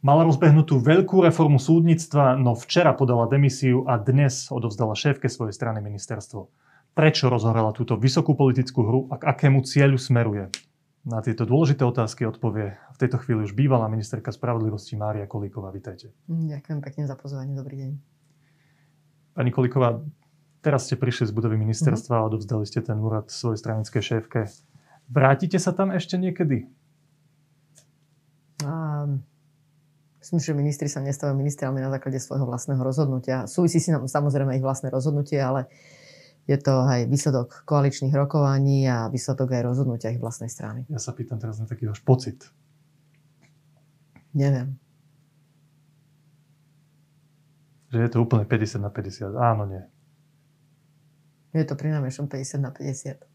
Mala rozbehnutú veľkú reformu súdnictva, no včera podala demisiu a dnes odovzdala šéfke svojej strany ministerstvo. Prečo rozhorala túto vysokú politickú hru a k akému cieľu smeruje? Na tieto dôležité otázky odpovie v tejto chvíli už bývalá ministerka spravodlivosti Mária Kolíková. Vítajte. Ďakujem pekne za pozvanie. Dobrý deň. Pani Kolíková, teraz ste prišli z budovy ministerstva mm-hmm. a odovzdali ste ten úrad svojej stranickej šéfke. Vrátite sa tam ešte niekedy? Um, Myslím, že ministri sa nestávajú ministrami na základe svojho vlastného rozhodnutia. Súvisí si nám samozrejme ich vlastné rozhodnutie, ale je to aj výsledok koaličných rokovaní a výsledok aj rozhodnutia ich vlastnej strany. Ja sa pýtam teraz na taký váš pocit. Neviem. Že je to úplne 50 na 50. Áno, nie. Je to pri 50 na 50.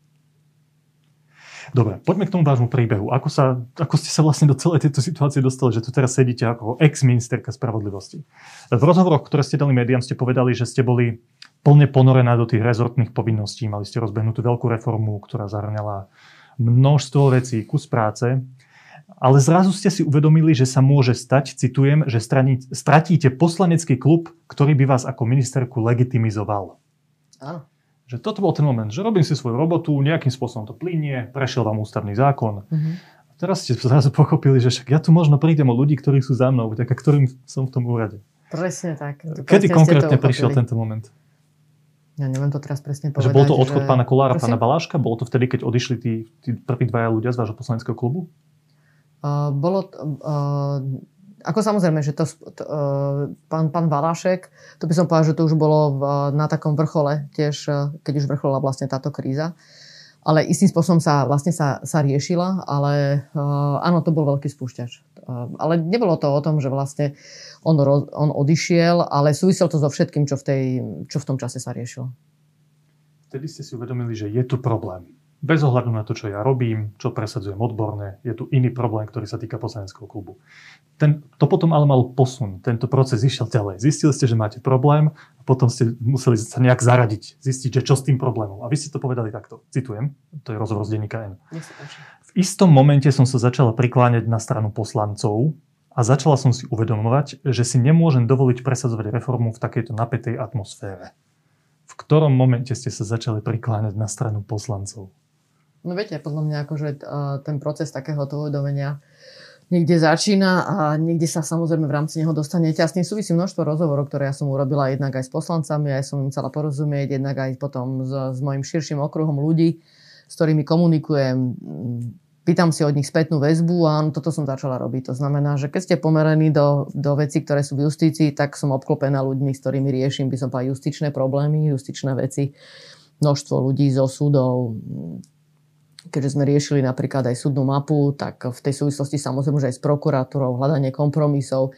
Dobre, poďme k tomu vášmu príbehu. Ako, sa, ako ste sa vlastne do celej tejto situácie dostali, že tu teraz sedíte ako ex-ministerka spravodlivosti? V rozhovoroch, ktoré ste dali médiám, ste povedali, že ste boli plne ponorená do tých rezortných povinností. Mali ste rozbehnutú veľkú reformu, ktorá zahrňala množstvo vecí, kus práce. Ale zrazu ste si uvedomili, že sa môže stať, citujem, že stratíte poslanecký klub, ktorý by vás ako ministerku legitimizoval. Áno. Že toto bol ten moment, že robím si svoju robotu, nejakým spôsobom to plinie, prešiel vám ústavný zákon. Mm-hmm. A teraz ste zrazu pochopili, že však ja tu možno prídem o ľudí, ktorí sú za mnou, vďaka ktorým som v tom úrade. Presne tak. Kedy konkrétne prišiel tento moment? Ja neviem to teraz presne povedať. Že bol to odchod že... pána Kolára, Prosím? pána Baláška? Bolo to vtedy, keď odišli tí, tí prví dvaja ľudia z vášho poslaneckého klubu? Uh, bolo uh, ako samozrejme, že to, to uh, pán, pán Valášek, to by som povedal, že to už bolo v, na takom vrchole tiež, e, keď už vrcholila vlastne táto kríza. Ale istým spôsobom sa vlastne sa, sa riešila, ale uh, áno, to bol veľký spúšťač. Uh, ale nebolo to o tom, že vlastne on, ro, on odišiel, ale súvisel to so všetkým, čo v, tej, čo v tom čase sa riešilo. Vtedy ste si uvedomili, že je tu problém bez ohľadu na to, čo ja robím, čo presadzujem odborne, je tu iný problém, ktorý sa týka poslaneckého klubu. Ten, to potom ale mal posun. Tento proces išiel ďalej. Zistili ste, že máte problém a potom ste museli sa nejak zaradiť, zistiť, že čo s tým problémom. A vy ste to povedali takto. Citujem, to je rozhovor z denníka N. V istom momente som sa začala prikláňať na stranu poslancov a začala som si uvedomovať, že si nemôžem dovoliť presadzovať reformu v takejto napätej atmosfére. V ktorom momente ste sa začali prikláňať na stranu poslancov? No viete, podľa mňa akože ten proces takéhoto uvedomenia niekde začína a niekde sa samozrejme v rámci neho dostanete. A s tým súvisí množstvo rozhovorov, ktoré ja som urobila jednak aj s poslancami, aj som im chcela porozumieť, jednak aj potom s, s mojim širším okruhom ľudí, s ktorými komunikujem. Pýtam si od nich spätnú väzbu a toto som začala robiť. To znamená, že keď ste pomerení do, do vecí, ktoré sú v justícii, tak som obklopená ľuďmi, s ktorými riešim, by som povedala, justičné problémy, justičné veci množstvo ľudí zo súdov, keďže sme riešili napríklad aj súdnu mapu, tak v tej súvislosti samozrejme, že aj s prokuratúrou, hľadanie kompromisov,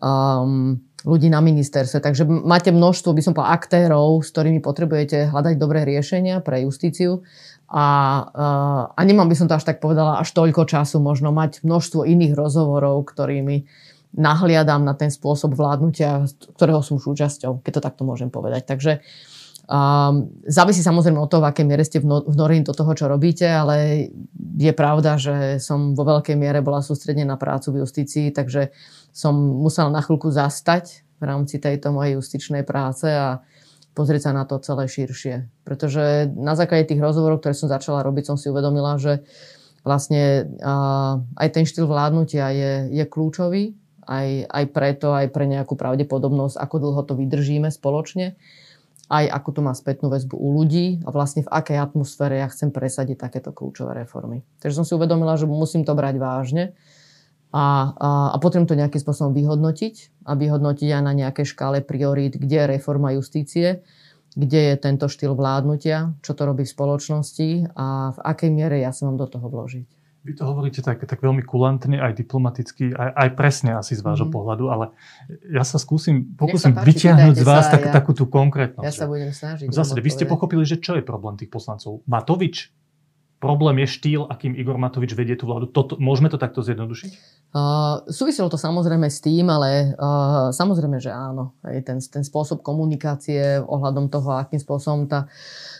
um, ľudí na ministerstve. Takže máte množstvo, by som povedal, aktérov, s ktorými potrebujete hľadať dobré riešenia pre justíciu. A, uh, a nemám by som to až tak povedala, až toľko času možno mať množstvo iných rozhovorov, ktorými nahliadam na ten spôsob vládnutia, ktorého som súčasťou, keď to takto môžem povedať. Takže uh, Um, závisí samozrejme od toho, v akej miere ste vnorení do toho, čo robíte, ale je pravda, že som vo veľkej miere bola sústredená na prácu v justícii, takže som musela na chvíľku zastať v rámci tejto mojej justičnej práce a pozrieť sa na to celé širšie. Pretože na základe tých rozhovorov, ktoré som začala robiť, som si uvedomila, že vlastne uh, aj ten štýl vládnutia je, je kľúčový, aj, aj preto, aj pre nejakú pravdepodobnosť, ako dlho to vydržíme spoločne aj ako to má spätnú väzbu u ľudí a vlastne v akej atmosfére ja chcem presadiť takéto kľúčové reformy. Takže som si uvedomila, že musím to brať vážne a, a, a potrebujem to nejakým spôsobom vyhodnotiť a vyhodnotiť aj na nejakej škále priorít, kde je reforma justície, kde je tento štýl vládnutia, čo to robí v spoločnosti a v akej miere ja sa mám do toho vložiť. Vy to hovoríte tak, tak veľmi kulantne, aj diplomaticky, aj, aj presne asi z vášho mm. pohľadu, ale ja sa skúsim, pokúsim páči, vyťahnuť z vás tak, ja, takú tú konkrétnosť. Ja sa budem snažiť. V zásade, vy ste pochopili, že čo je problém tých poslancov? Matovič? Problém je štýl, akým Igor Matovič vedie tú vládu. Toto, môžeme to takto zjednodušiť? Uh, súviselo to samozrejme s tým, ale uh, samozrejme, že áno. Aj ten, ten spôsob komunikácie ohľadom toho, akým spôsobom tá,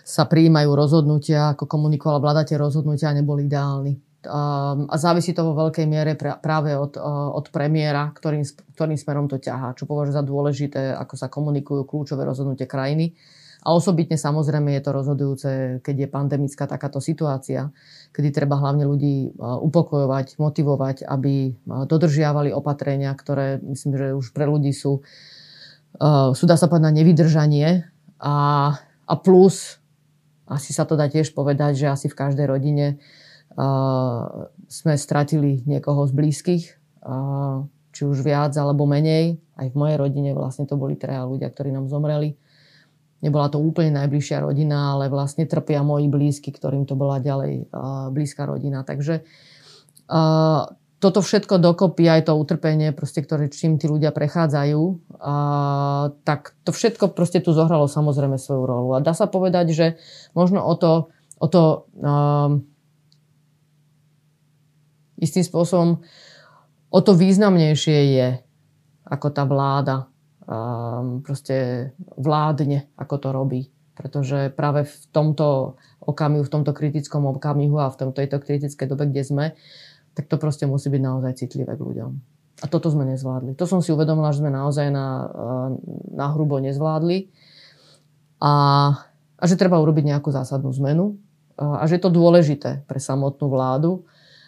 sa prijímajú rozhodnutia, ako komunikovala vláda, tie rozhodnutia neboli ideálni a závisí to vo veľkej miere práve od, od premiéra, ktorým, ktorým smerom to ťahá, čo považujem za dôležité, ako sa komunikujú kľúčové rozhodnutie krajiny. A osobitne samozrejme je to rozhodujúce, keď je pandemická takáto situácia, kedy treba hlavne ľudí upokojovať, motivovať, aby dodržiavali opatrenia, ktoré myslím, že už pre ľudí sú, sú dá sa povedať na nevydržanie. A, a plus, asi sa to dá tiež povedať, že asi v každej rodine sme stratili niekoho z blízkych, či už viac alebo menej. Aj v mojej rodine vlastne to boli traja ľudia, ktorí nám zomreli Nebola to úplne najbližšia rodina, ale vlastne trpia moji blízky, ktorým to bola ďalej blízka rodina. Takže toto všetko dokopy, aj to utrpenie, proste, ktoré čím tí ľudia prechádzajú, uh, tak to všetko proste tu zohralo samozrejme svoju rolu. A dá sa povedať, že možno o to, o to uh, istým spôsobom o to významnejšie je ako tá vláda um, proste vládne, ako to robí. Pretože práve v tomto okamihu, v tomto kritickom okamihu a v tejto kritickej dobe, kde sme, tak to proste musí byť naozaj citlivé k ľuďom. A toto sme nezvládli. To som si uvedomila, že sme naozaj na, na hrubo nezvládli. A, a že treba urobiť nejakú zásadnú zmenu. A, a že je to dôležité pre samotnú vládu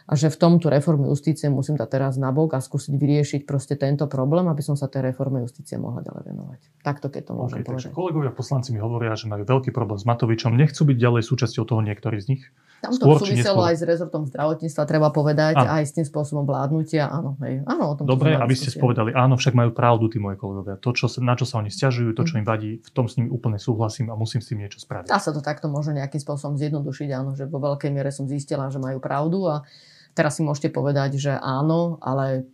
a že v tomto reforme justície musím dať teraz nabok a skúsiť vyriešiť proste tento problém, aby som sa tej reforme justície mohla ďalej venovať. Takto, keď to môžem okay, povedať. kolegovia poslanci mi hovoria, že majú veľký problém s Matovičom, nechcú byť ďalej súčasťou toho niektorí z nich. Tam to súviselo aj s rezortom zdravotníctva, treba povedať, áno. aj s tým spôsobom vládnutia. Áno, hej. áno o tom Dobre, aby ste spovedali, áno, však majú pravdu tí moji kolegovia. To, čo, na čo sa oni stiažujú, to, čo im vadí, v tom s nimi úplne súhlasím a musím s tým niečo spraviť. Dá sa to takto možno nejakým spôsobom zjednodušiť, áno, že vo veľkej miere som zistila, že majú pravdu a Teraz si môžete povedať, že áno, ale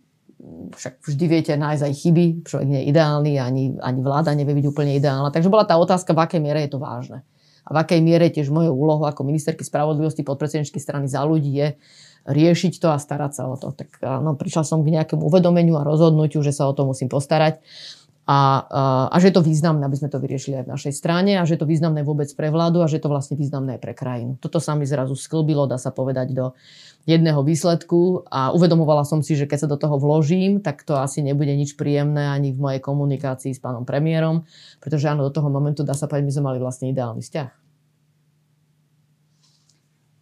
však vždy viete nájsť aj chyby, človek nie je ideálny, ani, ani vláda nevie byť úplne ideálna. Takže bola tá otázka, v akej miere je to vážne. A v akej miere tiež mojou úlohou ako ministerky spravodlivosti podpredsedničky strany za ľudí je riešiť to a starať sa o to. Tak no, prišla som k nejakému uvedomeniu a rozhodnutiu, že sa o to musím postarať. A, a, a že je to významné, aby sme to vyriešili aj v našej strane a že je to významné vôbec pre vládu a že je to vlastne významné aj pre krajinu. Toto sa mi zrazu sklbilo, dá sa povedať, do, jedného výsledku a uvedomovala som si, že keď sa do toho vložím, tak to asi nebude nič príjemné ani v mojej komunikácii s pánom premiérom, pretože áno, do toho momentu dá sa povedať, my sme mali vlastne ideálny vzťah.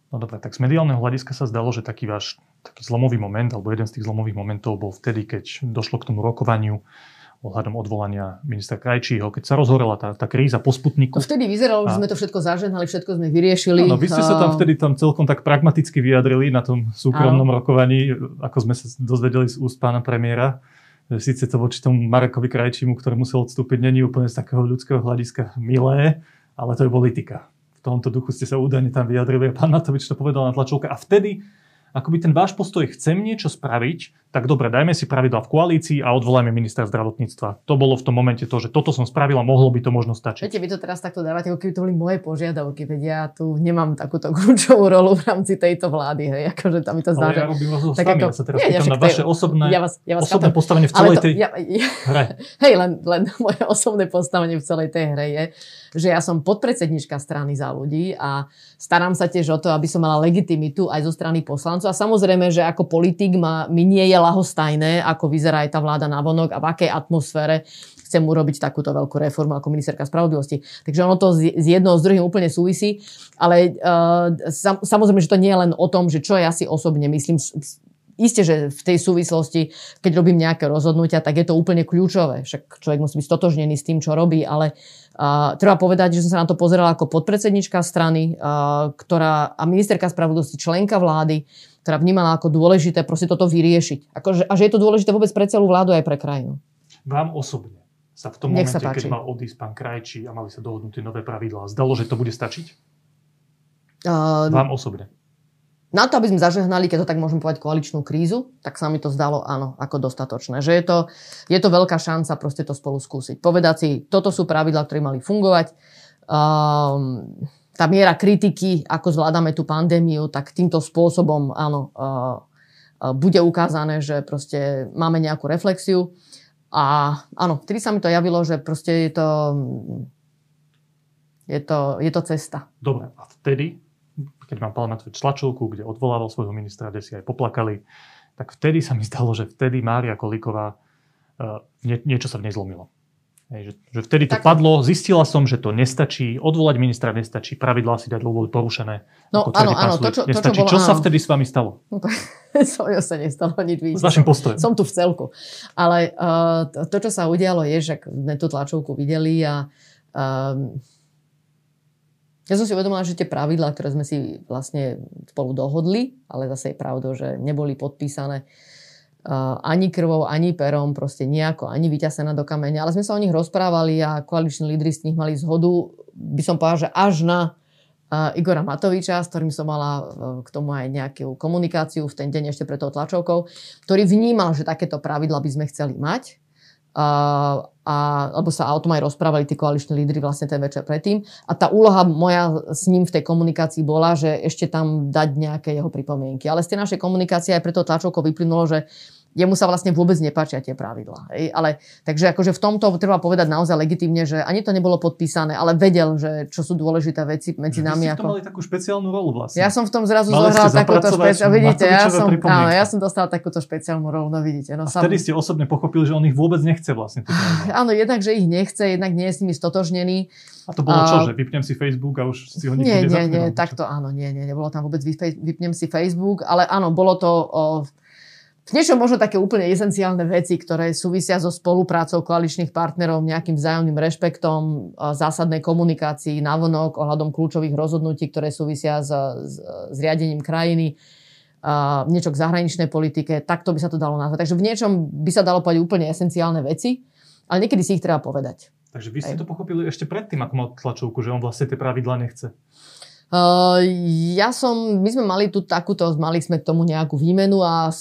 No dobre, tak z mediálneho hľadiska sa zdalo, že taký váš taký zlomový moment, alebo jeden z tých zlomových momentov bol vtedy, keď došlo k tomu rokovaniu ohľadom odvolania ministra Krajčího, keď sa rozhorela tá, tá kríza po Sputniku. Vtedy vyzeralo, že sme to všetko zaženali, všetko sme vyriešili. No, vy ste sa tam vtedy tam celkom tak pragmaticky vyjadrili na tom súkromnom Áno. rokovaní, ako sme sa dozvedeli z úst pána premiéra. Sice to voči tomu Marekovi Krajčímu, ktorý musel odstúpiť, není úplne z takého ľudského hľadiska milé, ale to je politika. V tomto duchu ste sa údajne tam vyjadrili a pán Matovič to povedal na tlačovke. A vtedy akoby ten váš postoj chcem niečo spraviť, tak dobre, dajme si pravidla v koalícii a odvolajme ministra zdravotníctva. To bolo v tom momente to, že toto som spravila, mohlo by to možno stačiť. Viete, vy to teraz takto dávate, ako keby to boli moje požiadavky, veď ja tu nemám takúto kľúčovú rolu v rámci tejto vlády, hej, akože tam mi to zdá, Ale ja robím rozhovor s vami, ja sa teraz nie, pýtam na vaše osobné, ja vás, ja vás osobné postavenie v celej to, tej ja, ja, hre. Hej, len, len moje osobné postavenie v celej tej hre je, že ja som podpredsednička strany za ľudí a starám sa tiež o to, aby som mala legitimitu aj zo strany poslancov. A samozrejme, že ako politik ma, mi nie je lahostajné, ako vyzerá aj tá vláda na vonok a v akej atmosfére chcem urobiť takúto veľkú reformu ako ministerka spravodlivosti. Takže ono to z jednou s druhým úplne súvisí, ale uh, sam, samozrejme, že to nie je len o tom, že čo ja si osobne myslím. Isté, že v tej súvislosti, keď robím nejaké rozhodnutia, tak je to úplne kľúčové. Však človek musí byť stotožnený s tým, čo robí, ale uh, treba povedať, že som sa na to pozerala ako podpredsednička strany, uh, ktorá, a ministerka spravodlivosti, členka vlády, ktorá vnímala ako dôležité proste toto vyriešiť. Akože, a že je to dôležité vôbec pre celú vládu aj pre krajinu. Vám osobne sa v tom Nech momente, keď mal odísť pán Krajčí a mali sa dohodnúť nové pravidlá, zdalo, že to bude stačiť? Uh, Vám osobne na to, aby sme zažehnali, keď to tak môžem povedať, koaličnú krízu, tak sa mi to zdalo áno, ako dostatočné. Že je to, je to veľká šanca proste to spolu skúsiť. Povedať si, toto sú pravidlá, ktoré mali fungovať. Um, tá miera kritiky, ako zvládame tú pandémiu, tak týmto spôsobom áno, uh, uh, bude ukázané, že proste máme nejakú reflexiu. A áno, vtedy sa mi to javilo, že proste je to, je to, je to cesta. Dobre, a vtedy keď mám Pál Matovič tlačovku, kde odvolával svojho ministra, kde si aj poplakali, tak vtedy sa mi zdalo, že vtedy Mária Kolíková, uh, nie, niečo sa v nej zlomilo. Hej, že, že vtedy to tak. padlo, zistila som, že to nestačí, odvolať ministra nestačí, pravidlá si dať, boli porušené. No áno, áno, to čo, to, čo, bolo, čo sa vtedy s vami stalo? No, to, so sa nestalo nič S vašim postojom. Som tu v celku. Ale uh, to, to, čo sa udialo, je, že sme tú tlačovku videli a um, ja som si uvedomila, že tie pravidlá, ktoré sme si vlastne spolu dohodli, ale zase je pravdou, že neboli podpísané ani krvou, ani perom, proste nejako, ani vyťasená do kameňa. Ale sme sa o nich rozprávali a koaliční lídry z nich mali zhodu, by som povedala, že až na Igora Matoviča, s ktorým som mala e, k tomu aj nejakú komunikáciu v ten deň ešte pred tou tlačovkou, ktorý vnímal, že takéto pravidla by sme chceli mať. A, a, lebo sa o tom aj rozprávali tí koaliční lídry vlastne ten večer predtým. A tá úloha moja s ním v tej komunikácii bola, že ešte tam dať nejaké jeho pripomienky. Ale z tej našej komunikácie aj preto tlačovkou vyplynulo, že jemu sa vlastne vôbec nepáčia tie pravidlá. Ale, takže akože v tomto treba povedať naozaj legitimne, že ani to nebolo podpísané, ale vedel, že čo sú dôležité veci medzi nami. Vy ako... mali takú špeciálnu rolu vlastne. Ja som v tom zrazu zohrala takúto špeciálnu... Vidíte, ja som, áno, ja som dostala takúto špeciálnu rolu, no vidíte. No, a vtedy ste osobne pochopili, že on ich vôbec nechce vlastne. Áno, jednak, že ich nechce, jednak nie je s nimi stotožnený. A to bolo čo, že vypnem si Facebook a už si ho nikdy Nie, nie, nie, takto áno, nie, nie, nebolo tam vôbec vypnem si Facebook, ale áno, bolo to o, niečo možno také úplne esenciálne veci, ktoré súvisia so spoluprácou koaličných partnerov, nejakým vzájomným rešpektom, zásadnej komunikácii navonok ohľadom kľúčových rozhodnutí, ktoré súvisia s, s, s riadením krajiny, a niečo k zahraničnej politike, takto by sa to dalo nazvať. Takže v niečom by sa dalo povedať úplne esenciálne veci, ale niekedy si ich treba povedať. Takže vy ste Aj. to pochopili ešte predtým, ako mal tlačovku, že on vlastne tie pravidla nechce. Uh, ja som, my sme mali tu takúto, mali sme k tomu nejakú výmenu a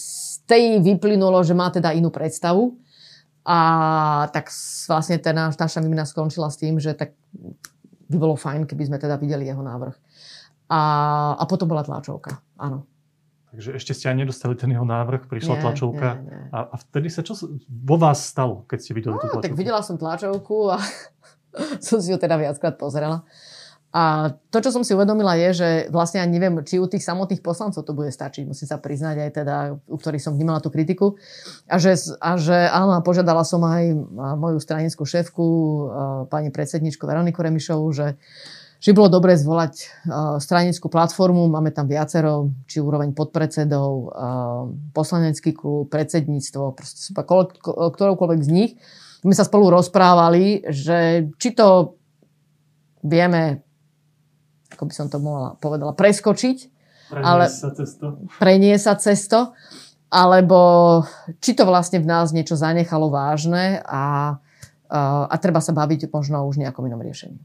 tej vyplynulo, že má teda inú predstavu. A tak vlastne tá naša výmena skončila s tým, že tak by bolo fajn, keby sme teda videli jeho návrh. A, a potom bola tlačovka, áno. Takže ešte ste aj nedostali ten jeho návrh, prišla nie, tlačovka. Nie, nie. A, a vtedy sa čo vo vás stalo, keď ste videli no, tú tlačovku? Tak videla som tlačovku a som si ju teda viackrát pozrela. A to, čo som si uvedomila, je, že vlastne ja neviem, či u tých samotných poslancov to bude stačiť. Musím sa priznať aj teda, u ktorých som vnímala tú kritiku. A že, a že áno, požiadala som aj moju stranickú šéfku, pani predsedničku Veroniku Remišovu, že že bolo dobre zvolať stranickú platformu, máme tam viacero, či úroveň podpredsedov, poslanecký klub, predsedníctvo, ktoroukoľvek z nich. My sa spolu rozprávali, že či to vieme ako by som to mohla povedala, preskočiť. Prenie sa cesto. Prenie sa cesto. Alebo či to vlastne v nás niečo zanechalo vážne a, a, a treba sa baviť možno už nejakom inom riešení.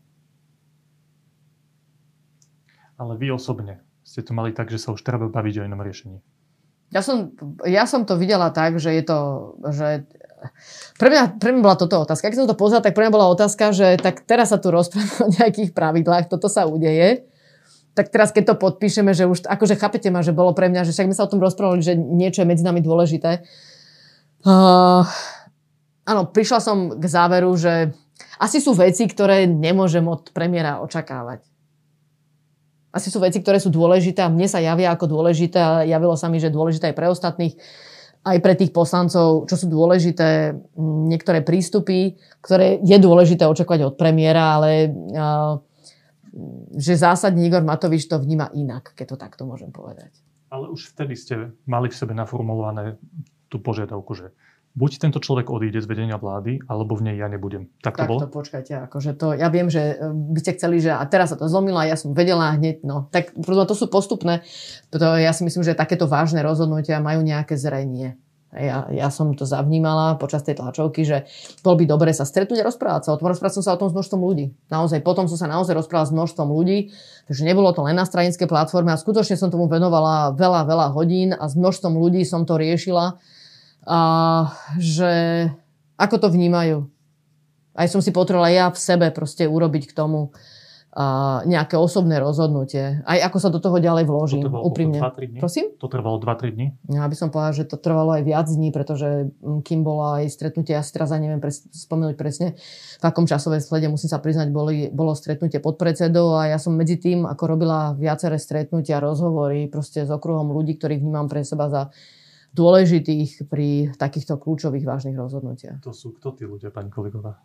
Ale vy osobne ste to mali tak, že sa už treba baviť o inom riešení. Ja som, ja som to videla tak, že je to, že pre mňa, pre mňa bola toto otázka. Keď som to pozrela, tak pre mňa bola otázka, že tak teraz sa tu rozprávame o nejakých pravidlách, toto sa udeje. Tak teraz, keď to podpíšeme, že už, akože chápete ma, že bolo pre mňa, že však my sa o tom rozprávali, že niečo je medzi nami dôležité. Uh, áno, prišla som k záveru, že asi sú veci, ktoré nemôžem od premiéra očakávať. Asi sú veci, ktoré sú dôležité a mne sa javia ako dôležité a javilo sa mi, že dôležité aj pre ostatných aj pre tých poslancov, čo sú dôležité niektoré prístupy, ktoré je dôležité očakávať od premiéra, ale že zásadne Igor Matovič to vníma inak, keď to takto môžem povedať. Ale už vtedy ste mali v sebe naformulované tú požiadavku, že buď tento človek odíde z vedenia vlády, alebo v nej ja nebudem. Tak to tak bolo? to počkajte, akože to, ja viem, že e, by ste chceli, že a teraz sa to zlomilo a ja som vedela hneď, no. Tak to sú postupné, to, ja si myslím, že takéto vážne rozhodnutia majú nejaké zrenie. Ja, ja som to zavnímala počas tej tlačovky, že bolo by dobre sa stretnúť a rozprávať sa o tom. Rozprávať som sa o tom s množstvom ľudí. Naozaj, potom som sa naozaj rozprávala s množstvom ľudí, takže nebolo to len na stranické platforme a skutočne som tomu venovala veľa, veľa hodín a s množstvom ľudí som to riešila a že ako to vnímajú. Aj som si potrebovala ja v sebe proste urobiť k tomu a nejaké osobné rozhodnutie. Aj ako sa do toho ďalej vložím, to trvalo úprimne. 2-3 dní? Prosím? To trvalo 2-3 dní? Ja by som povedala, že to trvalo aj viac dní, pretože kým bola aj stretnutie, ja si teraz neviem pres, spomenúť presne, v akom časovej slede, musím sa priznať, boli, bolo stretnutie pod predsedou a ja som medzi tým, ako robila viaceré stretnutia, rozhovory proste s okruhom ľudí, ktorých vnímam pre seba za dôležitých pri takýchto kľúčových vážnych rozhodnutiach. To sú kto tí ľudia, pani kolegová?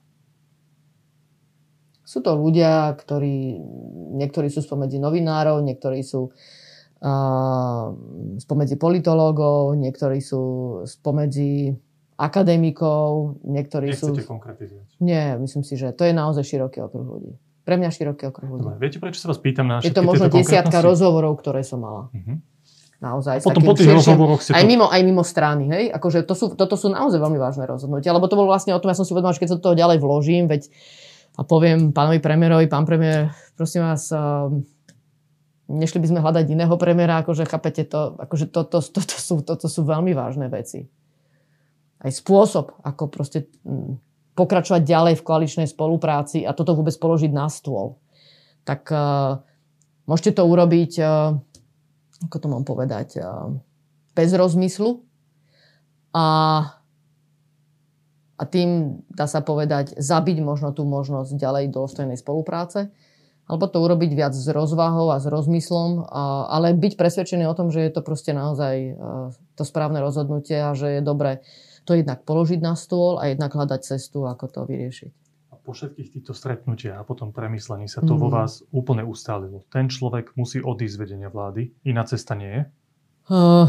Sú to ľudia, ktorí, niektorí sú spomedzi novinárov, niektorí sú uh, spomedzi politológov, niektorí sú spomedzi akademikov, niektorí Nechcete sú... konkretizovať. Nie, myslím si, že to je naozaj široký okruh ľudí. Pre mňa široký okruh ľudí. Dobre, viete, prečo sa vás pýtam na Je to možno desiatka rozhovorov, ktoré som mala. Mhm. Naozaj. Potom po tých širším- rozhovoroch ste aj to... mimo, aj mimo strany, hej? Akože to sú, toto sú naozaj veľmi vážne rozhodnutia, lebo to bolo vlastne o tom, ja som si uvedomil, že keď sa do toho ďalej vložím, veď a poviem pánovi premiérovi, pán premiér, prosím vás, um, nešli by sme hľadať iného premiéra, akože chápete to, akože toto, toto, sú, toto sú veľmi vážne veci. Aj spôsob, ako proste mm, pokračovať ďalej v koaličnej spolupráci a toto vôbec položiť na stôl. Tak uh, môžete to urobiť, uh, ako to mám povedať, bez rozmyslu a a tým, dá sa povedať, zabiť možno tú možnosť ďalej dôstojnej spolupráce, alebo to urobiť viac s rozvahou a s rozmyslom, a, ale byť presvedčený o tom, že je to proste naozaj to správne rozhodnutie a že je dobre to jednak položiť na stôl a jednak hľadať cestu, ako to vyriešiť. Po všetkých týchto stretnutiach a potom premyslení sa to vo Mhm. vás úplne ustálilo. Ten človek musí odísť z vedenia vlády, iná cesta nie je. Uh,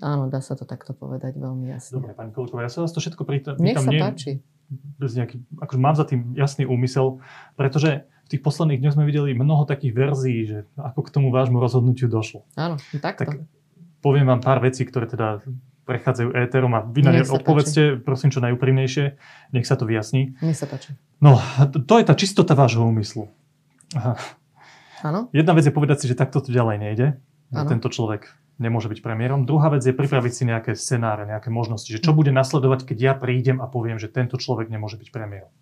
áno, dá sa to takto povedať veľmi jasne. Dobre, pani Kolková, ja sa vás to všetko pýtam, Nech sa nie, páči. bez nejaký, akože mám za tým jasný úmysel, pretože v tých posledných dňoch sme videli mnoho takých verzií, že ako k tomu vášmu rozhodnutiu došlo. Áno, takto. Tak poviem vám pár vecí, ktoré teda prechádzajú éterom a vy na ne odpovedzte, prosím, čo najúprimnejšie, nech sa to vyjasní. Nech sa páči. No, to, to je tá čistota vášho úmyslu. Áno? Jedna vec je povedať si, že takto to ďalej nejde, že Áno. tento človek nemôže byť premiérom. Druhá vec je pripraviť si nejaké scenáre, nejaké možnosti, že čo bude nasledovať, keď ja prídem a poviem, že tento človek nemôže byť premiérom.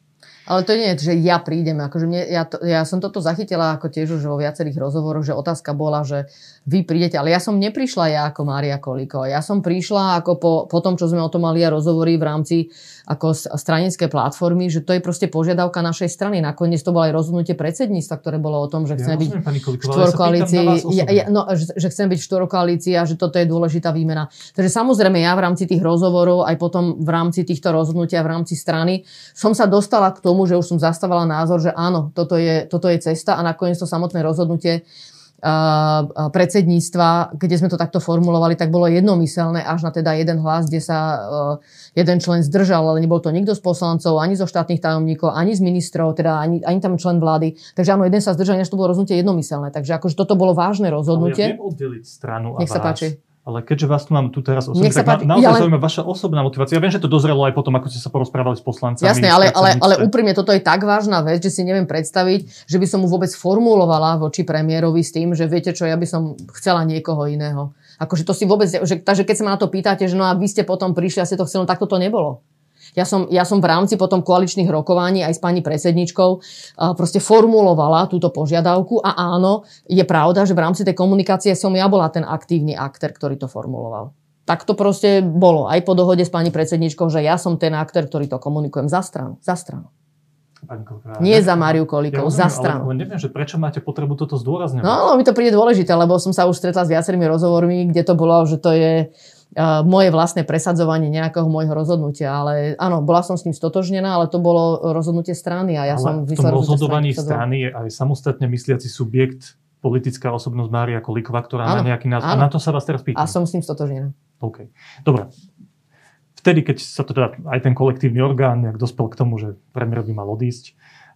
Ale to nie je, že ja prídem. Akože mne, ja, to, ja som toto zachytila ako tiež už vo viacerých rozhovoroch, že otázka bola, že vy prídete. Ale ja som neprišla ja ako Mária Kolíková. Ja som prišla ako po, po tom, čo sme o tom mali a rozhovory v rámci ako stranické platformy, že to je proste požiadavka našej strany. Nakoniec to bolo aj rozhodnutie predsedníctva, ktoré bolo o tom, že chceme byť v ja sa pýtam štvorkoalícii, ja, ja, no, že, že chcem byť v štvorkoalícii a že toto je dôležitá výmena. Takže samozrejme ja v rámci tých rozhovorov, aj potom v rámci týchto rozhodnutia, v rámci strany, som sa dostala k tomu, že už som zastávala názor, že áno, toto je, toto je cesta a nakoniec to samotné rozhodnutie a, a predsedníctva, kde sme to takto formulovali, tak bolo jednomyselné až na teda jeden hlas, kde sa uh, jeden člen zdržal, ale nebol to nikto z poslancov, ani zo štátnych tajomníkov, ani z ministrov, teda ani, ani tam člen vlády. Takže áno, jeden sa zdržal, než to bolo rozhodnutie jednomyselné. Takže akože toto bolo vážne Ale ja rozhodnutie. viem stranu a Nech sa vás. páči. Ale keďže vás tu mám tu teraz osobne, tak páči. na, naozaj Ja len- zaujíma vaša osobná motivácia. Ja viem, že to dozrelo aj potom, ako ste sa porozprávali s poslancami. Jasné, v ale, ale, ale úprimne toto je tak vážna vec, že si neviem predstaviť, že by som mu vôbec formulovala voči premiérovi s tým, že viete čo, ja by som chcela niekoho iného. Akože to si vôbec, že, takže keď sa ma na to pýtate, že no a vy ste potom prišli a ste to chceli, no takto to nebolo. Ja som, ja som v rámci potom koaličných rokovaní aj s pani predsedničkou a proste formulovala túto požiadavku a áno, je pravda, že v rámci tej komunikácie som ja bola ten aktívny aktér, ktorý to formuloval. Tak to proste bolo. Aj po dohode s pani predsedničkou, že ja som ten aktér, ktorý to komunikujem za stranu. Za stranu. Nie za Máriu Kolíkovú, ja za stranu. Ale, ale neviem, že prečo máte potrebu toto zdôrazňovať. No, no, mi to príde dôležité, lebo som sa už stretla s viacerými rozhovormi, kde to bolo, že to je moje vlastné presadzovanie nejakého môjho rozhodnutia. Ale áno, bola som s ním stotožnená, ale to bolo rozhodnutie strany a ja som ale v tom rozhodovaní strany. strany je aj samostatne mysliaci subjekt politická osobnosť Mária Kolíková, ktorá má Áno, nejaký názor. A áno. na to sa vás teraz pýtam. A som s ním stotožnená. OK. Dobre. Vtedy, keď sa teda aj ten kolektívny orgán nejak dospel k tomu, že premiér by mal odísť,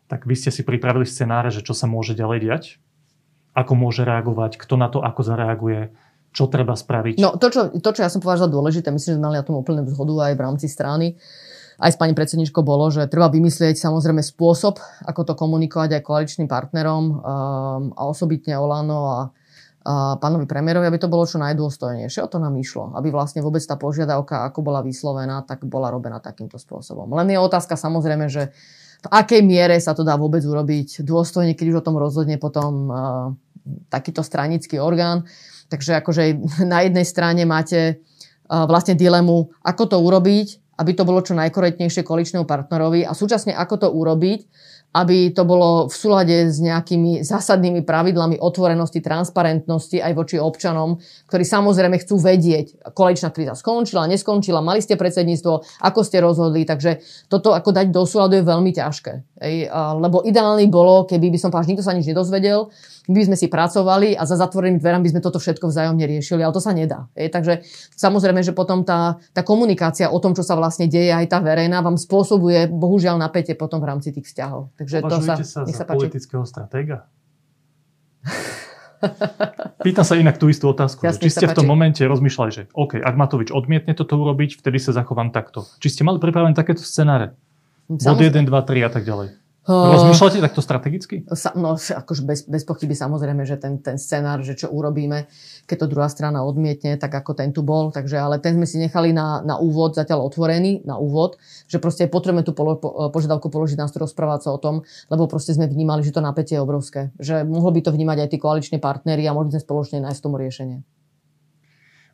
tak vy ste si pripravili scenáre, že čo sa môže ďalej diať? Ako môže reagovať? Kto na to ako zareaguje? Čo treba spraviť? No to čo, to, čo ja som považovala za dôležité, myslím, že mali na tom úplne zhodu aj v rámci strany, aj s pani predsedničkou bolo, že treba vymyslieť samozrejme spôsob, ako to komunikovať aj koaličným partnerom um, a osobitne Olano a, a pánovi premiérovi, aby to bolo čo najdôstojnejšie. O to nám išlo. Aby vlastne vôbec tá požiadavka, ako bola vyslovená, tak bola robená takýmto spôsobom. Len je otázka samozrejme, že v akej miere sa to dá vôbec urobiť dôstojne, keď už o tom rozhodne potom uh, takýto stranický orgán. Takže akože na jednej strane máte uh, vlastne dilemu, ako to urobiť, aby to bolo čo najkorektnejšie koaličnému partnerovi a súčasne ako to urobiť, aby to bolo v súlade s nejakými zásadnými pravidlami otvorenosti, transparentnosti aj voči občanom, ktorí samozrejme chcú vedieť, kolečná kríza skončila, neskončila, mali ste predsedníctvo, ako ste rozhodli, takže toto ako dať do súladu je veľmi ťažké. Ej, lebo ideálne bolo, keby by som povedal, nikto sa nič nedozvedel, by sme si pracovali a za zatvorenými dverami by sme toto všetko vzájomne riešili, ale to sa nedá. Ej, takže samozrejme, že potom tá, tá komunikácia o tom, čo sa vlastne deje, aj tá verejná, vám spôsobuje bohužiaľ napätie potom v rámci tých vzťahov. Takže to sa, sa za sa politického stratéga? Pýtam sa inak tú istú otázku. Jasne, či ste v tom momente rozmýšľali, že OK, ak Matovič odmietne toto urobiť, vtedy sa zachovám takto. Či ste mali pripravené takéto scenáre? Bod 1, 2, 3 a tak ďalej. Rozmýšľate takto strategicky? No, akože bez, bez pochyby samozrejme, že ten, ten scenár, že čo urobíme, keď to druhá strana odmietne, tak ako ten tu bol. Takže, ale ten sme si nechali na, na úvod, zatiaľ otvorený, na úvod, že proste potrebujeme tú polo, po, požiadavku položiť tu rozprávať sa o tom, lebo proste sme vnímali, že to napätie je obrovské. Že mohlo by to vnímať aj tí koaliční partnery a mohli sme spoločne nájsť tomu riešenie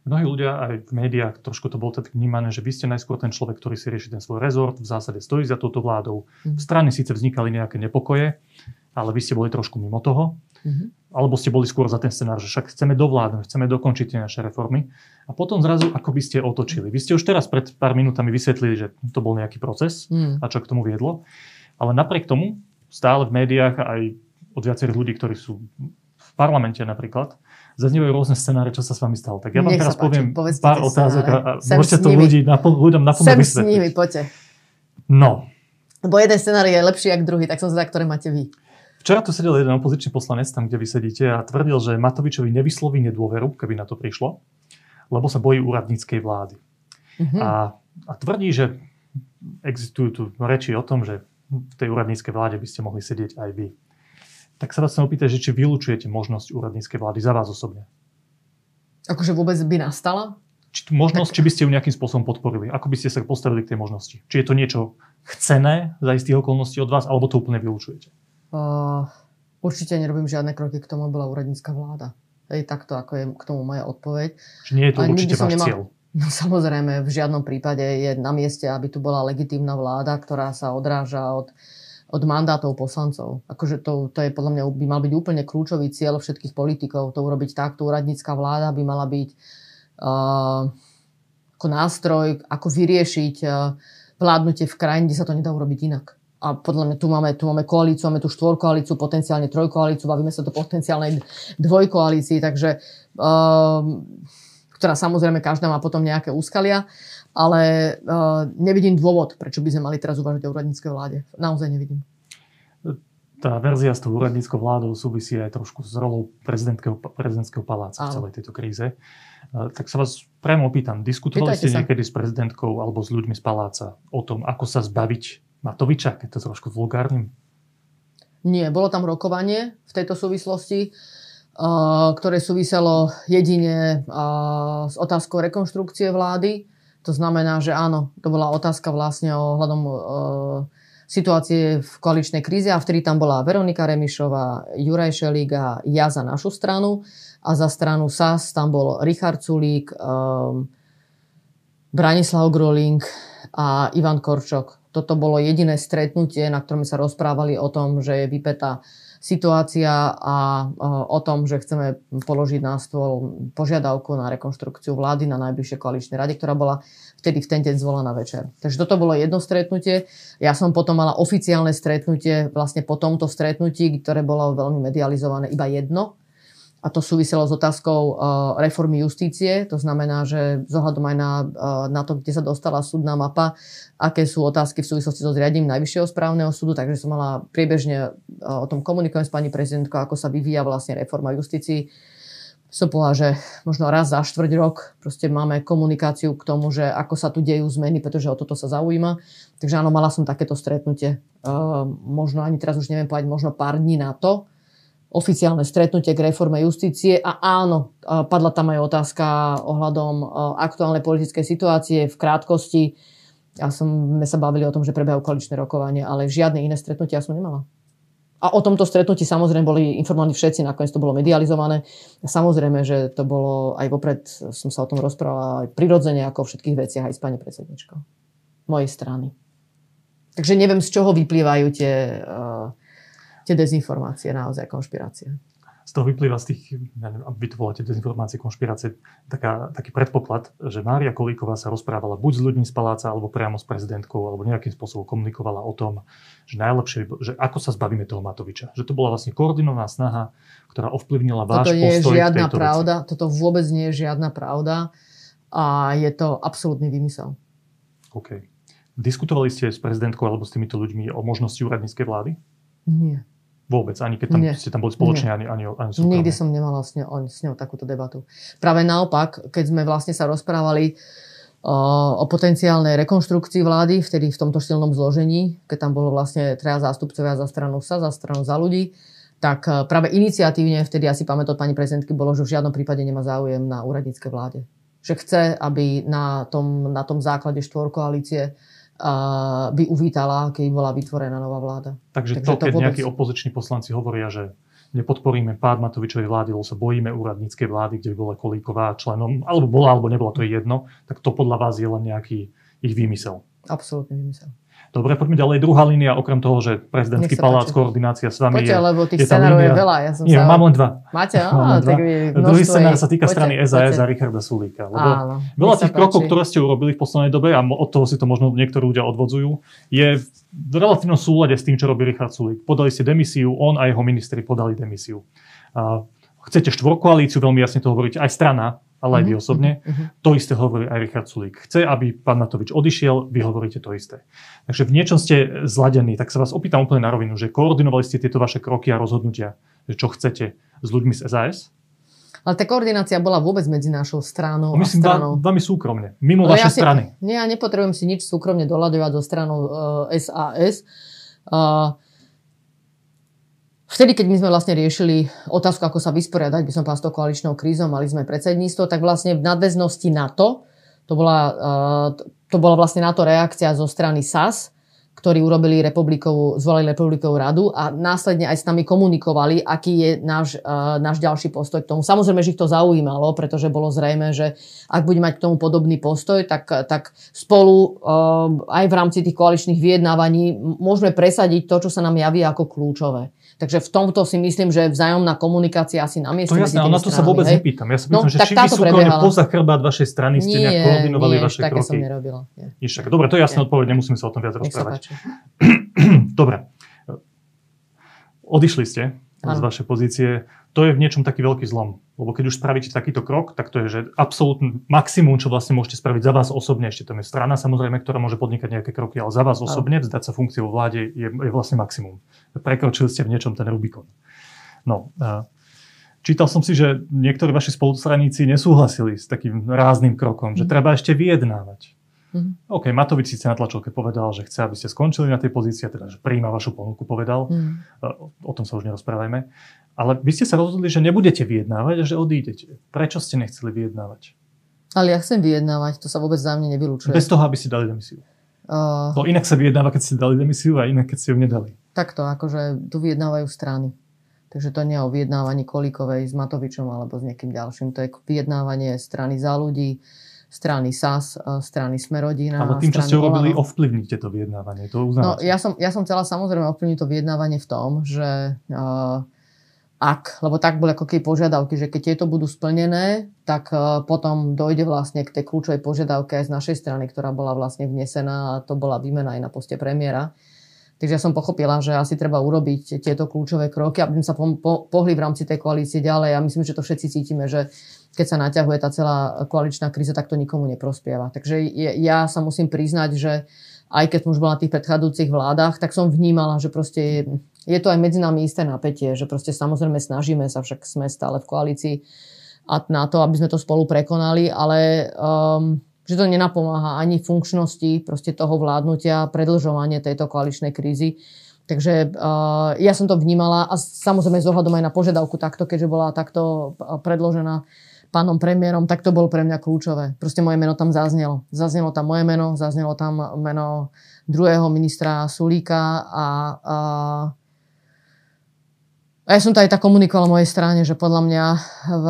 mnohí ľudia aj v médiách trošku to bolo tak vnímané, že vy ste najskôr ten človek, ktorý si rieši ten svoj rezort, v zásade stojí za touto vládou. V strane síce vznikali nejaké nepokoje, ale vy ste boli trošku mimo toho. Mm-hmm. Alebo ste boli skôr za ten scenár, že však chceme dovládnuť, chceme dokončiť tie naše reformy. A potom zrazu, ako by ste otočili. Vy ste už teraz pred pár minútami vysvetlili, že to bol nejaký proces mm. a čo k tomu viedlo. Ale napriek tomu stále v médiách aj od viacerých ľudí, ktorí sú v parlamente napríklad, zaznievajú rôzne scenáre, čo sa s vami stalo. Tak ja vám Nech teraz poviem páči, pár otázok a, a môžete to ľudí, napl- ľuďom naplno vysvetliť. s nimi, poďte. No. Lebo jeden scenár je lepší ako druhý, tak som zvedá, ktoré máte vy. Včera tu sedel jeden opozičný poslanec tam, kde vy sedíte a tvrdil, že Matovičovi nevysloví nedôveru, keby na to prišlo, lebo sa bojí úradníckej vlády. Mm-hmm. A, a tvrdí, že existujú tu reči o tom, že v tej úradníckej vláde by ste mohli sedieť aj vy. Tak sa vás chcem opýtať, že či vylúčujete možnosť úradníckej vlády za vás osobne? Akože vôbec by nastala? Či možnosť, tak... či by ste ju nejakým spôsobom podporili? Ako by ste sa postavili k tej možnosti? Či je to niečo chcené za istých okolností od vás, alebo to úplne vylúčujete? Uh, určite nerobím žiadne kroky k tomu, bola úradnícka vláda. Hej, takto ako je k tomu moja odpoveď. Či nie je to A určite váš nemal... cieľ? No samozrejme, v žiadnom prípade je na mieste, aby tu bola legitímna vláda, ktorá sa odráža od od mandátov poslancov. Akože to, to je podľa mňa by mal byť úplne kľúčový cieľ všetkých politikov. To urobiť takto. Úradnícká vláda by mala byť uh, ako nástroj, ako vyriešiť uh, vládnutie v krajine, kde sa to nedá urobiť inak. A podľa mňa tu máme, tu máme koalíciu, máme tu štvorkoalíciu, potenciálne trojkoalíciu, bavíme sa to potenciálnej dvojkoalícii, takže uh, ktorá samozrejme každá má potom nejaké úskalia ale uh, nevidím dôvod, prečo by sme mali teraz uvažovať o úradníckej vláde. Naozaj nevidím. Tá verzia s tou úradníckou vládou súvisí aj trošku s rolou prezidentského, prezidentského paláca Áno. v celej tejto kríze. Uh, tak sa vás priamo opýtam, diskutovali Pýtajte ste sa. niekedy s prezidentkou alebo s ľuďmi z paláca o tom, ako sa zbaviť Matoviča, keď to trošku vulgárnym? Nie, bolo tam rokovanie v tejto súvislosti, uh, ktoré súviselo jedine uh, s otázkou rekonštrukcie vlády to znamená, že áno, to bola otázka vlastne ohľadom e, situácie v koaličnej kríze a vtedy tam bola Veronika Remišová, Juraj Šelík a ja za našu stranu a za stranu SAS tam bol Richard Sulík, e, Branislav Groling a Ivan Korčok. Toto bolo jediné stretnutie, na ktorom sa rozprávali o tom, že je vypetá situácia a o tom, že chceme položiť na stôl požiadavku na rekonštrukciu vlády na najbližšie koaličnej rade, ktorá bola vtedy v ten deň zvolaná večer. Takže toto bolo jedno stretnutie. Ja som potom mala oficiálne stretnutie vlastne po tomto stretnutí, ktoré bolo veľmi medializované, iba jedno a to súviselo s otázkou uh, reformy justície. To znamená, že zohľadom aj na, uh, na to, kde sa dostala súdna mapa, aké sú otázky v súvislosti so zriadením Najvyššieho správneho súdu, takže som mala priebežne uh, o tom komunikujem s pani prezidentkou, ako sa vyvíja vlastne reforma justícii. Som povedala, že možno raz za štvrť rok proste máme komunikáciu k tomu, že ako sa tu dejú zmeny, pretože o toto sa zaujíma. Takže áno, mala som takéto stretnutie. Možno ani teraz už neviem povedať, možno pár dní na to, oficiálne stretnutie k reforme justície a áno, padla tam aj otázka ohľadom aktuálnej politickej situácie v krátkosti. Ja som, sme sa bavili o tom, že prebehajú koaličné rokovanie, ale žiadne iné stretnutia som nemala. A o tomto stretnutí samozrejme boli informovaní všetci, nakoniec to bolo medializované. Samozrejme, že to bolo aj vopred, som sa o tom rozprávala aj prirodzene, ako o všetkých veciach aj s pani predsedničkou. Mojej strany. Takže neviem, z čoho vyplývajú tie, uh, tie dezinformácie, naozaj konšpirácie z toho vyplýva z tých, ja neviem, vy to voláte dezinformácie, konšpirácie, taká, taký predpoklad, že Mária Kolíková sa rozprávala buď s ľuďmi z paláca, alebo priamo s prezidentkou, alebo nejakým spôsobom komunikovala o tom, že najlepšie, že ako sa zbavíme toho Matoviča. Že to bola vlastne koordinovaná snaha, ktorá ovplyvnila váš Toto nie je žiadna pravda, veci. toto vôbec nie je žiadna pravda a je to absolútny vymysel. OK. Diskutovali ste s prezidentkou alebo s týmito ľuďmi o možnosti úradníckej vlády? Nie. Vôbec, ani keď tam, Nie. ste tam boli spoločne, ani, ani, ani súkromne. Nikdy som nemala s ňou, s ňou takúto debatu. Práve naopak, keď sme vlastne sa rozprávali uh, o potenciálnej rekonštrukcii vlády, vtedy v tomto silnom zložení, keď tam bolo vlastne treja zástupcovia za stranu sa, za stranu za ľudí, tak uh, práve iniciatívne, vtedy asi pamätať pani prezidentky, bolo, že v žiadnom prípade nemá záujem na úradníckej vláde. Že chce, aby na tom, na tom základe štvorkoalície koalície by uvítala, keď bola vytvorená nová vláda. Takže, Takže to, keď to vôbec... nejakí opoziční poslanci hovoria, že nepodporíme pád Matovičovej vlády, lebo sa bojíme úradníckej vlády, kde by bola Kolíková členom, alebo bola, alebo nebola, to je jedno, tak to podľa vás je len nejaký ich výmysel. Absolútny výmysel. Dobre, poďme ďalej. Druhá línia, okrem toho, že prezidentský palác, páči. koordinácia s vami Poďte, je, lebo tých scenárov je veľa. Ja som Nie, sa... mám len dva. Máte? Á, mám tak Druhý scenár sa týka poďte, strany SAS a Richarda Sulíka. Lebo Áno, veľa tých krokov, ktoré ste urobili v poslednej dobe, a od toho si to možno niektorí ľudia odvodzujú, je v relatívnom súlade s tým, čo robí Richard Sulík. Podali ste demisiu, on a jeho ministri podali demisiu. A chcete štvorkoalíciu, veľmi jasne to hovoríte, aj strana ale aj vy mhm, osobne. Uh-huh. To isté hovorí aj Richard Sulík. Chce, aby pán Matovič odišiel, vy hovoríte to isté. Takže v niečom ste zladení, tak sa vás opýtam úplne na rovinu, že koordinovali ste tieto vaše kroky a rozhodnutia, že čo chcete s ľuďmi z SAS? Ale tá koordinácia bola vôbec medzi našou stranou no, myslím, a stranou. Myslím, vami súkromne, mimo vašej ja si, strany. Nie, ja nepotrebujem si nič súkromne doľadovať so stranou uh, SAS. Uh, Vtedy, keď my sme vlastne riešili otázku, ako sa vysporiadať, by som s tou koaličnou krízou, mali sme predsedníctvo, tak vlastne v nadväznosti na to, to bola, uh, to bola vlastne na to reakcia zo strany SAS, ktorí urobili republikovú, zvolili republikovú radu a následne aj s nami komunikovali, aký je náš, uh, náš ďalší postoj k tomu. Samozrejme, že ich to zaujímalo, pretože bolo zrejme, že ak bude mať k tomu podobný postoj, tak, tak spolu uh, aj v rámci tých koaličných vyjednávaní môžeme presadiť to, čo sa nám javí ako kľúčové. Takže v tomto si myslím, že vzájomná komunikácia asi na mieste. To jasné, ale na to sa vôbec hej? nepýtam. Ja sa pýtam, no, že či vy súkromne poza chrbát vašej strany ste nejak koordinovali nie, vaše také kroky. som nerobila. Nie. Nič Dobre, to je jasná odpoveď, nemusíme sa o tom viac rozprávať. Dobre. Odišli ste z vašej pozície to je v niečom taký veľký zlom. Lebo keď už spravíte takýto krok, tak to je že absolútne maximum, čo vlastne môžete spraviť za vás osobne. Ešte tam je strana samozrejme, ktorá môže podnikať nejaké kroky, ale za vás osobne vzdať sa funkcie vo vláde je, je vlastne maximum. Prekročili ste v niečom ten Rubikon. No, čítal som si, že niektorí vaši spolustraníci nesúhlasili s takým rázným krokom, že mhm. treba ešte vyjednávať. Mm. OK, Matovič síce na tlačovke povedal, že chce, aby ste skončili na tej pozícii, teda, že príjma vašu ponuku, povedal. Mm. O, o tom sa už nerozprávajme. Ale vy ste sa rozhodli, že nebudete vyjednávať a že odídete. Prečo ste nechceli vyjednávať? Ale ja chcem vyjednávať, to sa vôbec za mňa nevylučuje. Bez toho, aby ste dali demisiu. Uh, no inak sa vyjednáva, keď ste dali demisiu a inak, keď ste ju nedali. Takto, akože tu vyjednávajú strany. Takže to nie je o vyjednávaní Kolíkovej s Matovičom alebo s niekým ďalším. To je vyjednávanie strany za ľudí, strany SAS, e, strany Smerodina. Ale tým, čo ste urobili, ovplyvníte to vyjednávanie. To no, ja, som, ja som chcela samozrejme ovplyvniť to vyjednávanie v tom, že uh, ak, lebo tak boli ako keby požiadavky, že keď tieto budú splnené, tak uh, potom dojde vlastne k tej kľúčovej požiadavke aj z našej strany, ktorá bola vlastne vnesená a to bola výmena aj na poste premiéra. Takže ja som pochopila, že asi treba urobiť tieto kľúčové kroky, aby sme sa po, po, pohli v rámci tej koalície ďalej. A myslím, že to všetci cítime, že keď sa naťahuje tá celá koaličná kríza, tak to nikomu neprospieva. Takže ja sa musím priznať, že aj keď som už bola na tých predchádzajúcich vládach, tak som vnímala, že proste je, to aj medzi nami isté napätie, že proste samozrejme snažíme sa, však sme stále v koalícii a na to, aby sme to spolu prekonali, ale um, že to nenapomáha ani funkčnosti proste toho vládnutia, predlžovanie tejto koaličnej krízy. Takže uh, ja som to vnímala a samozrejme s ohľadom aj na požiadavku takto, keďže bola takto predložená pánom premiérom, tak to bolo pre mňa kľúčové. Proste moje meno tam zaznelo. Zaznelo tam moje meno, zaznelo tam meno druhého ministra Sulíka a, a a ja som to aj tak komunikovala mojej strane, že podľa mňa v,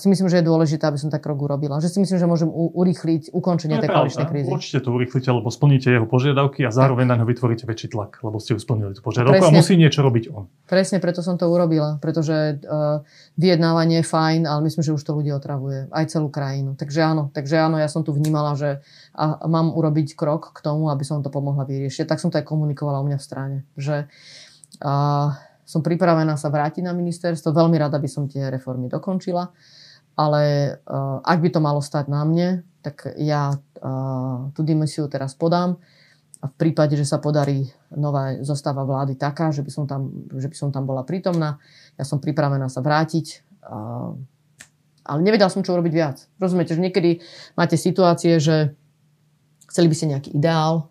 si myslím, že je dôležité, aby som tak krok urobila. Že si myslím, že môžem u, urýchliť ukončenie tej koaličnej krízy. Určite to urýchlite, lebo splníte jeho požiadavky a zároveň na ňo vytvoríte väčší tlak, lebo ste už splnili tú požiadavku Presne. a musí niečo robiť on. Presne preto som to urobila, pretože uh, vyjednávanie je fajn, ale myslím, že už to ľudí otravuje. Aj celú krajinu. Takže áno, takže áno, ja som tu vnímala, že a, a mám urobiť krok k tomu, aby som to pomohla vyriešiť. Tak som to aj komunikovala u mňa v strane. Že uh, som pripravená sa vrátiť na ministerstvo. Veľmi rada by som tie reformy dokončila. Ale uh, ak by to malo stať na mne, tak ja uh, tú dimisiu teraz podám. A v prípade, že sa podarí nová zostava vlády taká, že by som tam, že by som tam bola prítomná, ja som pripravená sa vrátiť. Uh, ale nevedel som, čo urobiť viac. Rozumiete, že niekedy máte situácie, že chceli by ste nejaký ideál,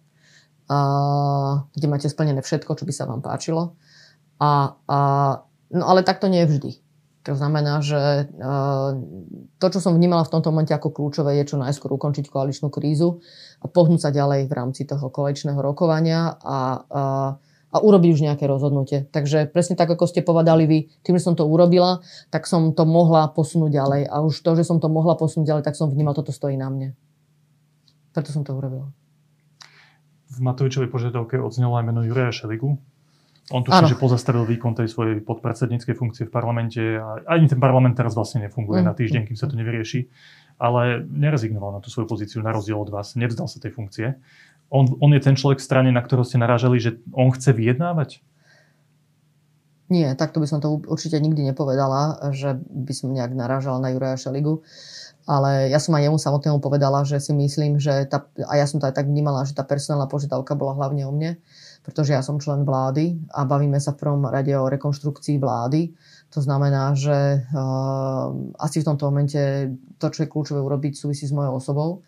uh, kde máte splnené všetko, čo by sa vám páčilo a, a, no ale tak to nie je vždy. To znamená, že to, čo som vnímala v tomto momente ako kľúčové, je čo najskôr ukončiť koaličnú krízu a pohnúť sa ďalej v rámci toho koaličného rokovania a, a, a urobiť už nejaké rozhodnutie. Takže presne tak, ako ste povedali vy, tým, že som to urobila, tak som to mohla posunúť ďalej. A už to, že som to mohla posunúť ďalej, tak som vnímal, toto stojí na mne. Preto som to urobila. V Matovičovej požiadavke odznelo aj meno Juraja Šeligu, on tuším, že pozastavil výkon tej svojej podpredsedníckej funkcie v parlamente a ani ten parlament teraz vlastne nefunguje mm. na týždeň, kým sa to nevyrieši. Ale nerezignoval na tú svoju pozíciu na rozdiel od vás, nevzdal sa tej funkcie. On, on je ten človek v strane, na ktorého ste narážali, že on chce vyjednávať? Nie, takto by som to určite nikdy nepovedala, že by som nejak narážala na Juraja Šeligu. Ale ja som aj jemu samotnému povedala, že si myslím, že tá, a ja som to aj tak vnímala, že tá personálna požiadavka bola hlavne o mne pretože ja som člen vlády a bavíme sa v prvom rade o rekonštrukcii vlády. To znamená, že uh, asi v tomto momente to, čo je kľúčové urobiť, súvisí s mojou osobou.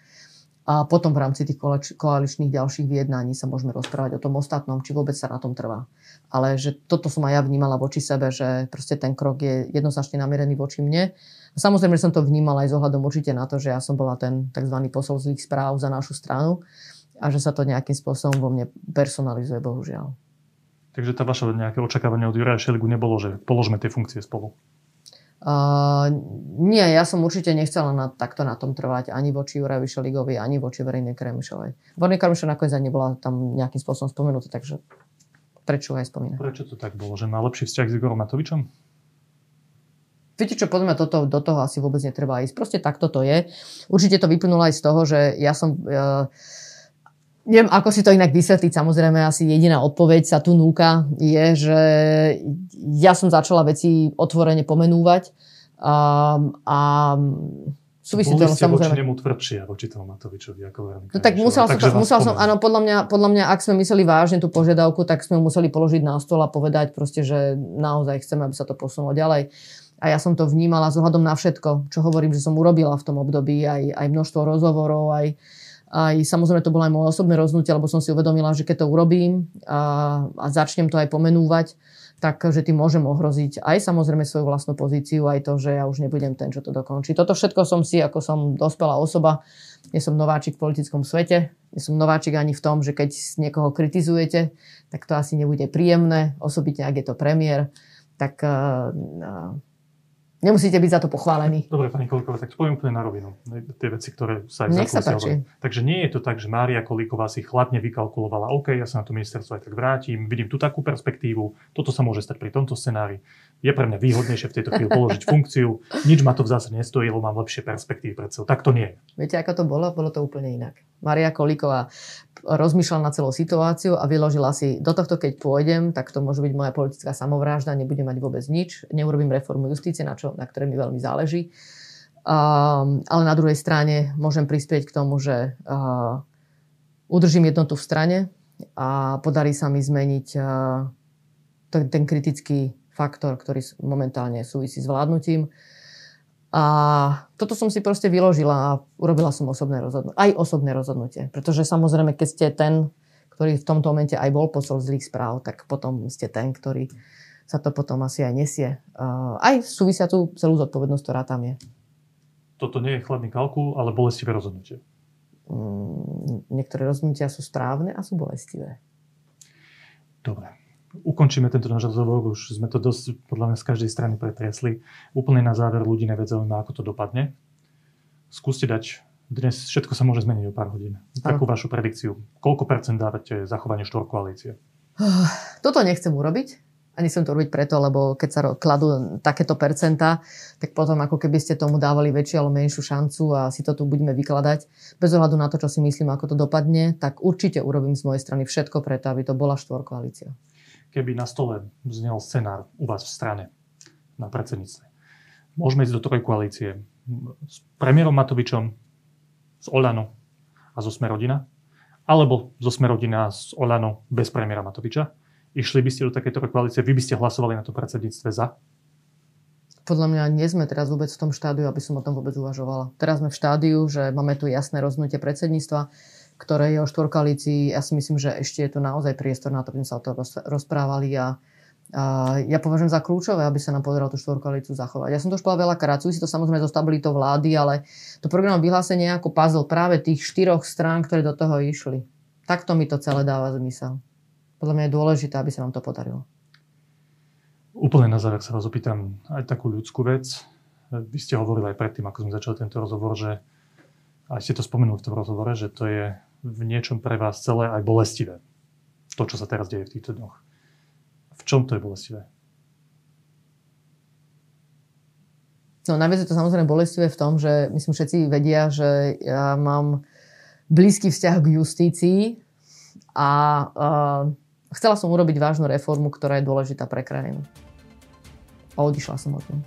A potom v rámci tých koaličných ďalších vyjednaní sa môžeme rozprávať o tom ostatnom, či vôbec sa na tom trvá. Ale že toto som aj ja vnímala voči sebe, že proste ten krok je jednoznačne namierený voči mne. Samozrejme, že som to vnímala aj s ohľadom určite na to, že ja som bola ten tzv. posol zlých správ za našu stranu a že sa to nejakým spôsobom vo mne personalizuje, bohužiaľ. Takže tá vaša nejaké očakávanie od Juraja Šeligu nebolo, že položme tie funkcie spolu? Uh, nie, ja som určite nechcela na, takto na tom trvať ani voči Jurajovi Šeligovi, ani voči Verejnej Kremišovej. Verejnej Kremišovej nakoniec ani nebola tam nejakým spôsobom spomenutá, takže prečo aj spomínať. Prečo to tak bolo? Že má lepší vzťah s Igorom Matovičom? Viete čo, podľa toto, do toho asi vôbec netreba ísť. Proste takto to je. Určite to vyplynulo aj z toho, že ja som... Uh, Neviem, ako si to inak vysvetliť. Samozrejme, asi jediná odpoveď sa tu núka je, že ja som začala veci otvorene pomenúvať a, a súvisí to samozrejme. Boli ste tvrdšie, voči tomu Matovičovi, ako No tak musel som, to, musel som, áno, podľa mňa, podľa mňa, ak sme mysleli vážne tú požiadavku, tak sme ju museli položiť na stôl a povedať proste, že naozaj chceme, aby sa to posunulo ďalej. A ja som to vnímala z ohľadom na všetko, čo hovorím, že som urobila v tom období, aj, aj množstvo rozhovorov, aj, aj samozrejme to bolo aj moje osobné rozhodnutie, lebo som si uvedomila, že keď to urobím a, a začnem to aj pomenúvať, tak že tým môžem ohroziť aj samozrejme svoju vlastnú pozíciu, aj to, že ja už nebudem ten, čo to dokončí. Toto všetko som si, ako som dospelá osoba, nie som nováčik v politickom svete, nie som nováčik ani v tom, že keď niekoho kritizujete, tak to asi nebude príjemné, osobitne ak je to premiér, tak uh, Nemusíte byť za to pochválení. Dobre, pani Kolíková, tak poviem úplne na rovinu. Tie veci, ktoré sa aj Nech sa páči. Takže nie je to tak, že Mária Kolíková si chladne vykalkulovala, OK, ja sa na to ministerstvo aj tak vrátim, vidím tu takú perspektívu, toto sa môže stať pri tomto scenári. Je pre mňa výhodnejšie v tejto chvíli položiť funkciu, nič ma to v zásade nestojí, lebo mám lepšie perspektívy pred sebou. Tak to nie je. Viete, ako to bolo? Bolo to úplne inak. Maria Kolíková rozmýšľala na celú situáciu a vyložila si, do tohto keď pôjdem, tak to môže byť moja politická samovrážda, nebudem mať vôbec nič, neurobím reformu justície, na, čo, na ktoré mi veľmi záleží. Um, ale na druhej strane môžem prispieť k tomu, že uh, udržím jednotu v strane a podarí sa mi zmeniť uh, ten, ten kritický faktor, ktorý momentálne súvisí s vládnutím a toto som si proste vyložila a urobila som osobné rozhodnutie. Aj osobné rozhodnutie. Pretože samozrejme, keď ste ten, ktorý v tomto momente aj bol posol zlých správ, tak potom ste ten, ktorý sa to potom asi aj nesie. Aj súvisia tú celú zodpovednosť, ktorá tam je. toto nie je chladný kalkul, ale bolestivé rozhodnutie. Mm, niektoré rozhodnutia sú správne a sú bolestivé. Dobre. Ukončíme tento náš rozhovor, už sme to dosť podľa mňa z každej strany pretriesli. Úplne na záver ľudí nevie ako to dopadne. Skúste dať, dnes všetko sa môže zmeniť o pár hodín. Takú ano. vašu predikciu. Koľko percent dávate zachovanie štvorkoalície? Toto nechcem urobiť a nechcem to robiť preto, lebo keď sa kladú takéto percentá, tak potom ako keby ste tomu dávali väčšiu alebo menšiu šancu a si to tu budeme vykladať. Bez ohľadu na to, čo si myslím, ako to dopadne, tak určite urobím z mojej strany všetko preto, aby to bola štvorkoalícia. Keby na stole znel scenár u vás v strane na predsedníctve, môžeme ísť do trojkoalície s premiérom Matovičom, s Olano a zo Smerodina, alebo zo Smerodina s Olano bez premiéra Matoviča, Išli by ste do takéto koalície, vy by ste hlasovali na to predsedníctve za? Podľa mňa nie sme teraz vôbec v tom štádiu, aby som o tom vôbec uvažovala. Teraz sme v štádiu, že máme tu jasné rozhodnutie predsedníctva, ktoré je o štvorkoalícii. Ja si myslím, že ešte je tu naozaj priestor na to, aby sme sa o to rozprávali a a ja považujem za kľúčové, aby sa nám podarilo tú štvorkoalíciu zachovať. Ja som to už povedala veľakrát, súvisí to samozrejme so stabilitou vlády, ale to programové vyhlásenie ako puzzle práve tých štyroch strán, ktoré do toho išli. Takto mi to celé dáva zmysel podľa mňa je dôležité, aby sa nám to podarilo. Úplne na záver sa vás opýtam aj takú ľudskú vec. Vy ste hovorili aj predtým, ako sme začali tento rozhovor, že aj ste to spomenuli v tom rozhovore, že to je v niečom pre vás celé aj bolestivé. To, čo sa teraz deje v týchto dňoch. V čom to je bolestivé? No najviac je to samozrejme bolestivé v tom, že myslím všetci vedia, že ja mám blízky vzťah k justícii a uh, Chcela som urobiť vážnu reformu, ktorá je dôležitá pre krajinu. A odišla som od nej.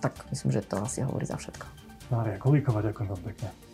Tak myslím, že to asi hovorí za všetko. Mária Kolíková, ďakujem vám pekne.